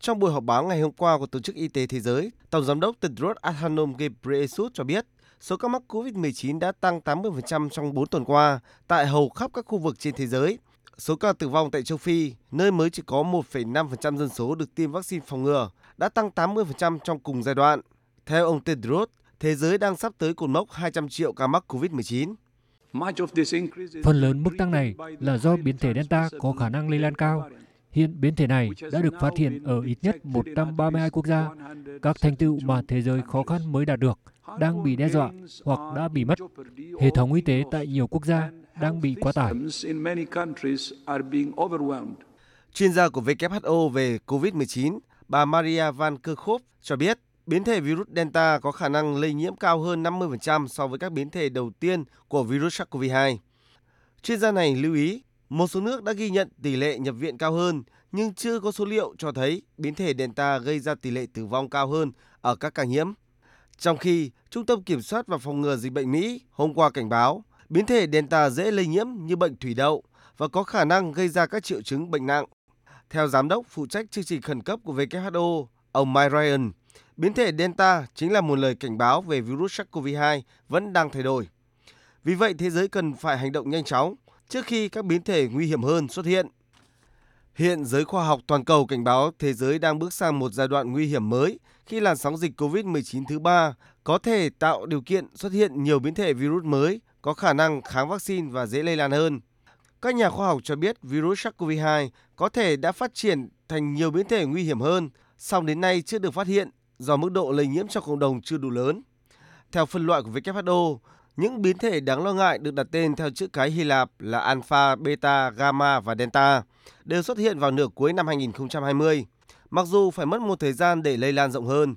Trong buổi họp báo ngày hôm qua của Tổ chức Y tế Thế giới, Tổng giám đốc Tedros Adhanom Ghebreyesus cho biết số ca mắc COVID-19 đã tăng 80% trong 4 tuần qua tại hầu khắp các khu vực trên thế giới. Số ca tử vong tại châu Phi, nơi mới chỉ có 1,5% dân số được tiêm vaccine phòng ngừa, đã tăng 80% trong cùng giai đoạn. Theo ông Tedros, thế giới đang sắp tới cột mốc 200 triệu ca mắc COVID-19. Phần lớn mức tăng này là do biến thể Delta có khả năng lây lan cao. Hiện biến thể này đã được phát hiện ở ít nhất 132 quốc gia. Các thành tựu mà thế giới khó khăn mới đạt được đang bị đe dọa hoặc đã bị mất. Hệ thống y tế tại nhiều quốc gia đang bị quá tải. Chuyên gia của WHO về COVID-19, bà Maria Van Kerkhove cho biết biến thể virus Delta có khả năng lây nhiễm cao hơn 50% so với các biến thể đầu tiên của virus SARS-CoV-2. Chuyên gia này lưu ý, một số nước đã ghi nhận tỷ lệ nhập viện cao hơn, nhưng chưa có số liệu cho thấy biến thể Delta gây ra tỷ lệ tử vong cao hơn ở các ca nhiễm. Trong khi Trung tâm Kiểm soát và Phòng ngừa Dịch bệnh Mỹ hôm qua cảnh báo biến thể Delta dễ lây nhiễm như bệnh thủy đậu và có khả năng gây ra các triệu chứng bệnh nặng. Theo giám đốc phụ trách chương trình khẩn cấp của WHO, ông Mike Ryan, biến thể Delta chính là một lời cảnh báo về virus SARS-CoV-2 vẫn đang thay đổi. Vì vậy, thế giới cần phải hành động nhanh chóng trước khi các biến thể nguy hiểm hơn xuất hiện. Hiện giới khoa học toàn cầu cảnh báo thế giới đang bước sang một giai đoạn nguy hiểm mới khi làn sóng dịch COVID-19 thứ ba có thể tạo điều kiện xuất hiện nhiều biến thể virus mới có khả năng kháng vaccine và dễ lây lan hơn. Các nhà khoa học cho biết virus SARS-CoV-2 có thể đã phát triển thành nhiều biến thể nguy hiểm hơn, song đến nay chưa được phát hiện do mức độ lây nhiễm trong cộng đồng chưa đủ lớn. Theo phân loại của WHO, những biến thể đáng lo ngại được đặt tên theo chữ cái Hy Lạp là Alpha, Beta, Gamma và Delta đều xuất hiện vào nửa cuối năm 2020, mặc dù phải mất một thời gian để lây lan rộng hơn.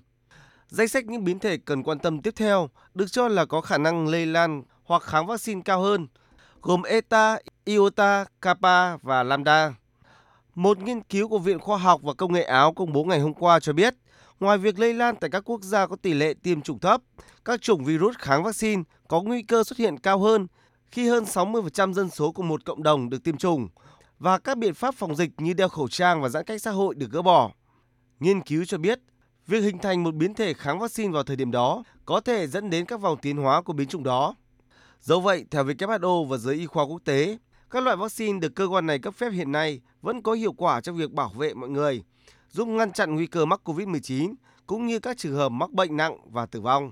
Danh sách những biến thể cần quan tâm tiếp theo được cho là có khả năng lây lan hoặc kháng vaccine cao hơn, gồm Eta, Iota, Kappa và Lambda. Một nghiên cứu của Viện Khoa học và Công nghệ Áo công bố ngày hôm qua cho biết, ngoài việc lây lan tại các quốc gia có tỷ lệ tiêm chủng thấp, các chủng virus kháng vaccine có nguy cơ xuất hiện cao hơn khi hơn 60% dân số của một cộng đồng được tiêm chủng và các biện pháp phòng dịch như đeo khẩu trang và giãn cách xã hội được gỡ bỏ. Nghiên cứu cho biết, việc hình thành một biến thể kháng vaccine vào thời điểm đó có thể dẫn đến các vòng tiến hóa của biến chủng đó. Dẫu vậy, theo WHO và giới y khoa quốc tế, các loại vaccine được cơ quan này cấp phép hiện nay vẫn có hiệu quả trong việc bảo vệ mọi người, giúp ngăn chặn nguy cơ mắc COVID-19 cũng như các trường hợp mắc bệnh nặng và tử vong.